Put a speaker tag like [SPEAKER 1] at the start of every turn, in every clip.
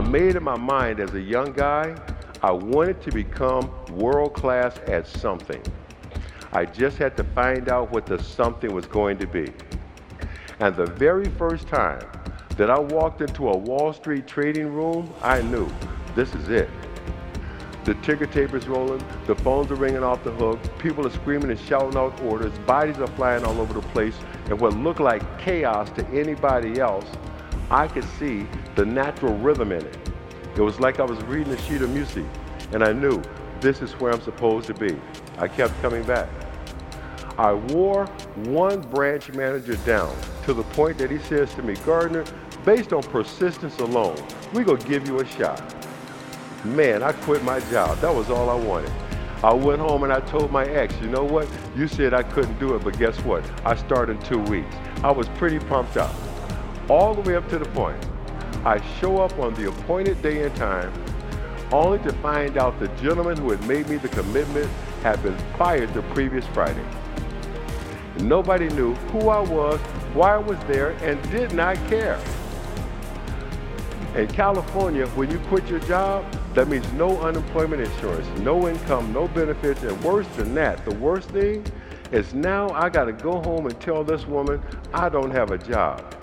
[SPEAKER 1] I made in my mind as a young guy, I wanted to become world class at something. I just had to find out what the something was going to be. And the very first time that I walked into a Wall Street trading room, I knew this is it. The ticker tape is rolling, the phones are ringing off the hook, people are screaming and shouting out orders, bodies are flying all over the place, and what looked like chaos to anybody else, I could see the natural rhythm in it. It was like I was reading a sheet of music, and I knew this is where I'm supposed to be. I kept coming back. I wore one branch manager down to the point that he says to me, Gardner, based on persistence alone, we're going to give you a shot. Man, I quit my job. That was all I wanted. I went home and I told my ex, you know what? You said I couldn't do it, but guess what? I started in two weeks. I was pretty pumped up. All the way up to the point. I show up on the appointed day and time only to find out the gentleman who had made me the commitment had been fired the previous Friday. Nobody knew who I was, why I was there, and did not care. In California, when you quit your job, that means no unemployment insurance, no income, no benefits, and worse than that, the worst thing is now I got to go home and tell this woman I don't have a job.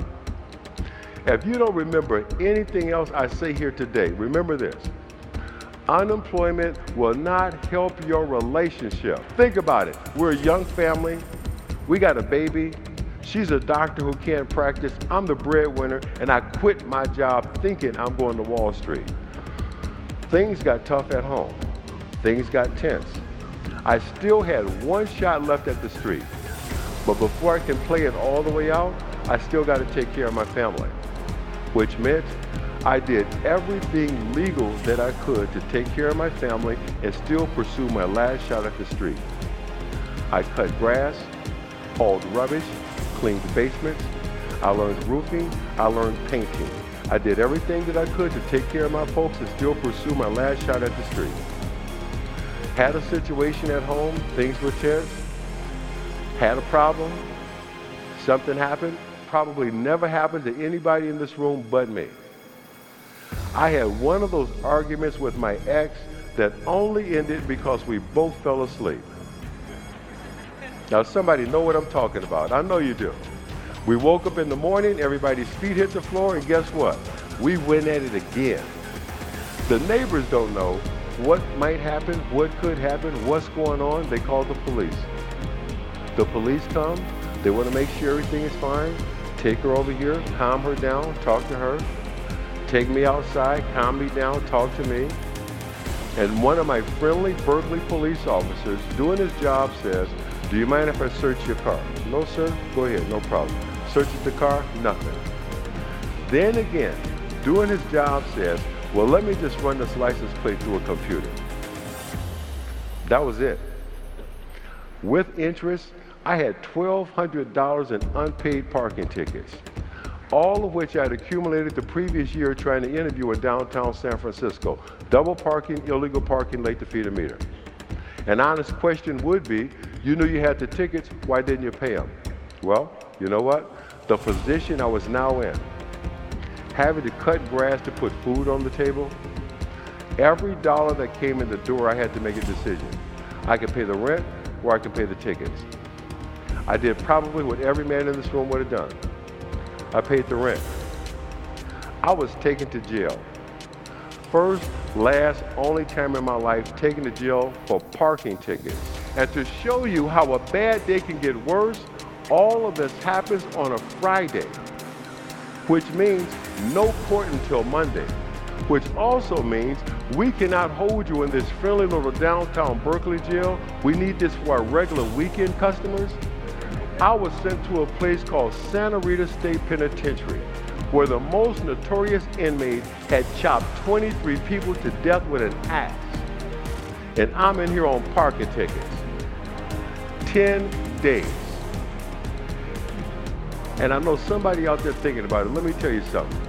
[SPEAKER 1] If you don't remember anything else I say here today, remember this. Unemployment will not help your relationship. Think about it. We're a young family. We got a baby. She's a doctor who can't practice. I'm the breadwinner, and I quit my job thinking I'm going to Wall Street. Things got tough at home. Things got tense. I still had one shot left at the street. But before I can play it all the way out, I still got to take care of my family. Which meant I did everything legal that I could to take care of my family and still pursue my last shot at the street. I cut grass, hauled rubbish, cleaned basements. I learned roofing. I learned painting. I did everything that I could to take care of my folks and still pursue my last shot at the street. Had a situation at home, things were tense. Had a problem, something happened, probably never happened to anybody in this room but me. I had one of those arguments with my ex that only ended because we both fell asleep. Now somebody know what I'm talking about. I know you do. We woke up in the morning, everybody's feet hit the floor, and guess what? We went at it again. The neighbors don't know what might happen, what could happen, what's going on. They call the police. The police come, they want to make sure everything is fine. Take her over here, calm her down, talk to her. Take me outside, calm me down, talk to me. And one of my friendly Berkeley police officers doing his job says, do you mind if I search your car? No, sir. Go ahead, no problem. Searches the car, nothing. Then again, doing his job says, well, let me just run this license plate through a computer. That was it. With interest, I had $1,200 in unpaid parking tickets, all of which I'd accumulated the previous year trying to interview in downtown San Francisco. Double parking, illegal parking, late to feed a meter. An honest question would be, you knew you had the tickets, why didn't you pay them? Well, you know what? The position I was now in, having to cut grass to put food on the table, every dollar that came in the door, I had to make a decision. I could pay the rent or I could pay the tickets. I did probably what every man in this room would have done. I paid the rent. I was taken to jail. First, last, only time in my life taken to jail for parking tickets. And to show you how a bad day can get worse, all of this happens on a Friday, which means no court until Monday, which also means we cannot hold you in this friendly little downtown Berkeley jail. We need this for our regular weekend customers. I was sent to a place called Santa Rita State Penitentiary, where the most notorious inmate had chopped 23 people to death with an axe. And I'm in here on parking tickets. 10 days. And I know somebody out there thinking about it. Let me tell you something.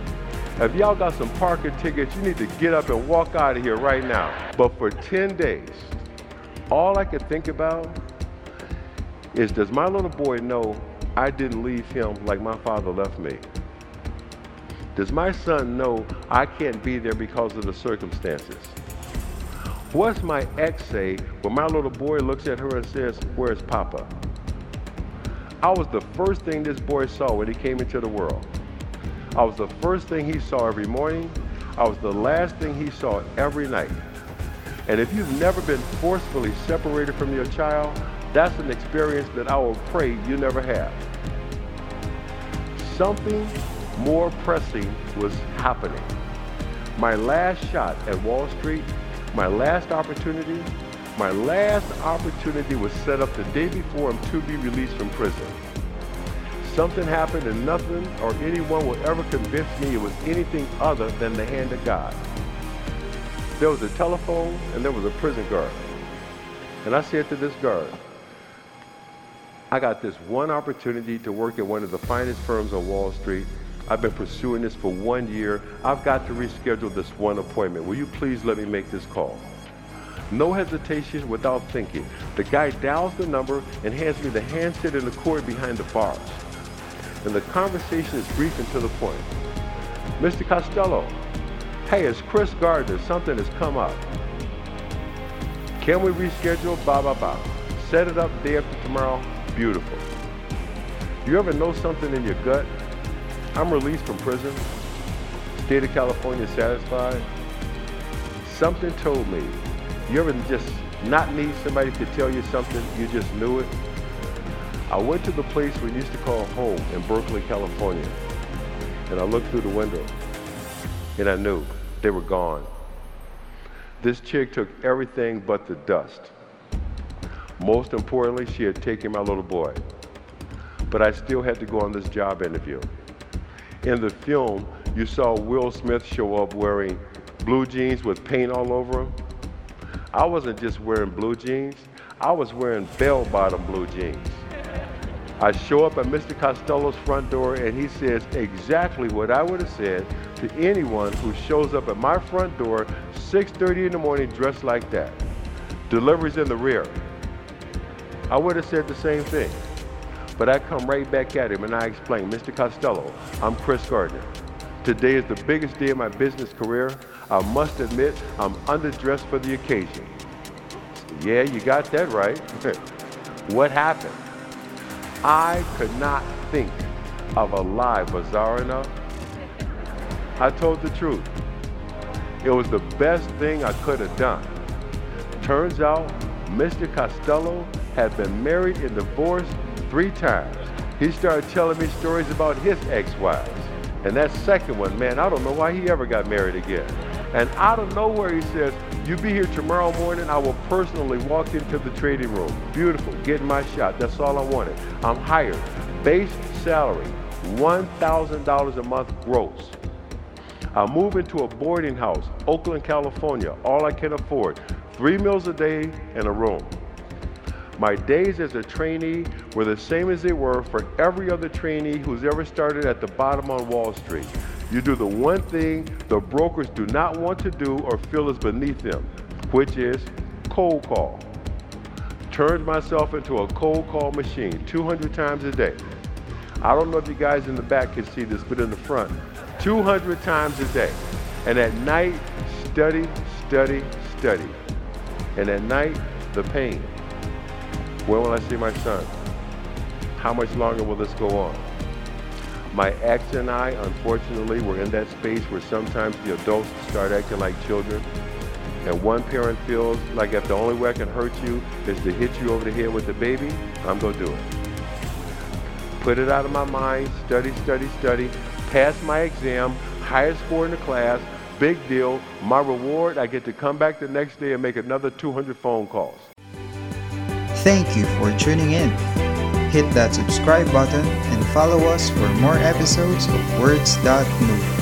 [SPEAKER 1] If y'all got some parking tickets, you need to get up and walk out of here right now. But for 10 days, all I could think about is does my little boy know I didn't leave him like my father left me? Does my son know I can't be there because of the circumstances? What's my ex say when my little boy looks at her and says, Where's Papa? I was the first thing this boy saw when he came into the world. I was the first thing he saw every morning. I was the last thing he saw every night. And if you've never been forcefully separated from your child, that's an experience that I will pray you never have. Something more pressing was happening. My last shot at Wall Street my last opportunity, my last opportunity was set up the day before I'm to be released from prison. Something happened and nothing or anyone will ever convince me it was anything other than the hand of God. There was a telephone and there was a prison guard. And I said to this guard, I got this one opportunity to work at one of the finest firms on Wall Street I've been pursuing this for one year. I've got to reschedule this one appointment. Will you please let me make this call? No hesitation without thinking. The guy dials the number and hands me the handset and the cord behind the bars. And the conversation is brief and to the point. Mr. Costello, hey, it's Chris Gardner. Something has come up. Can we reschedule? Blah, blah, blah. Set it up day after tomorrow. Beautiful. You ever know something in your gut I'm released from prison. State of California satisfied. Something told me. You ever just not need somebody to tell you something, you just knew it? I went to the place we used to call home in Berkeley, California. And I looked through the window and I knew they were gone. This chick took everything but the dust. Most importantly, she had taken my little boy. But I still had to go on this job interview in the film, you saw Will Smith show up wearing blue jeans with paint all over him. I wasn't just wearing blue jeans, I was wearing bell bottom blue jeans. I show up at Mr. Costello's front door and he says exactly what I would have said to anyone who shows up at my front door 6.30 in the morning dressed like that. Deliveries in the rear. I would have said the same thing. But I come right back at him and I explain, Mr. Costello, I'm Chris Gardner. Today is the biggest day of my business career. I must admit, I'm underdressed for the occasion. Yeah, you got that right. what happened? I could not think of a lie bizarre enough. I told the truth. It was the best thing I could have done. Turns out, Mr. Costello had been married and divorced three times. He started telling me stories about his ex-wives. And that second one, man, I don't know why he ever got married again. And out of nowhere, he says, you be here tomorrow morning, I will personally walk into the trading room. Beautiful, getting my shot. That's all I wanted. I'm hired. Base salary, $1,000 a month gross. I move into a boarding house, Oakland, California, all I can afford. Three meals a day and a room. My days as a trainee were the same as they were for every other trainee who's ever started at the bottom on Wall Street. You do the one thing the brokers do not want to do or feel is beneath them, which is cold call. Turned myself into a cold call machine 200 times a day. I don't know if you guys in the back can see this, but in the front, 200 times a day. And at night, study, study, study. And at night, the pain. When will I see my son? How much longer will this go on? My ex and I, unfortunately, were in that space where sometimes the adults start acting like children. And one parent feels like if the only way I can hurt you is to hit you over the head with the baby, I'm going to do it. Put it out of my mind, study, study, study, pass my exam, highest score in the class, big deal. My reward, I get to come back the next day and make another 200 phone calls.
[SPEAKER 2] Thank you for tuning in. hit that subscribe button and follow us for more episodes of Words That Move.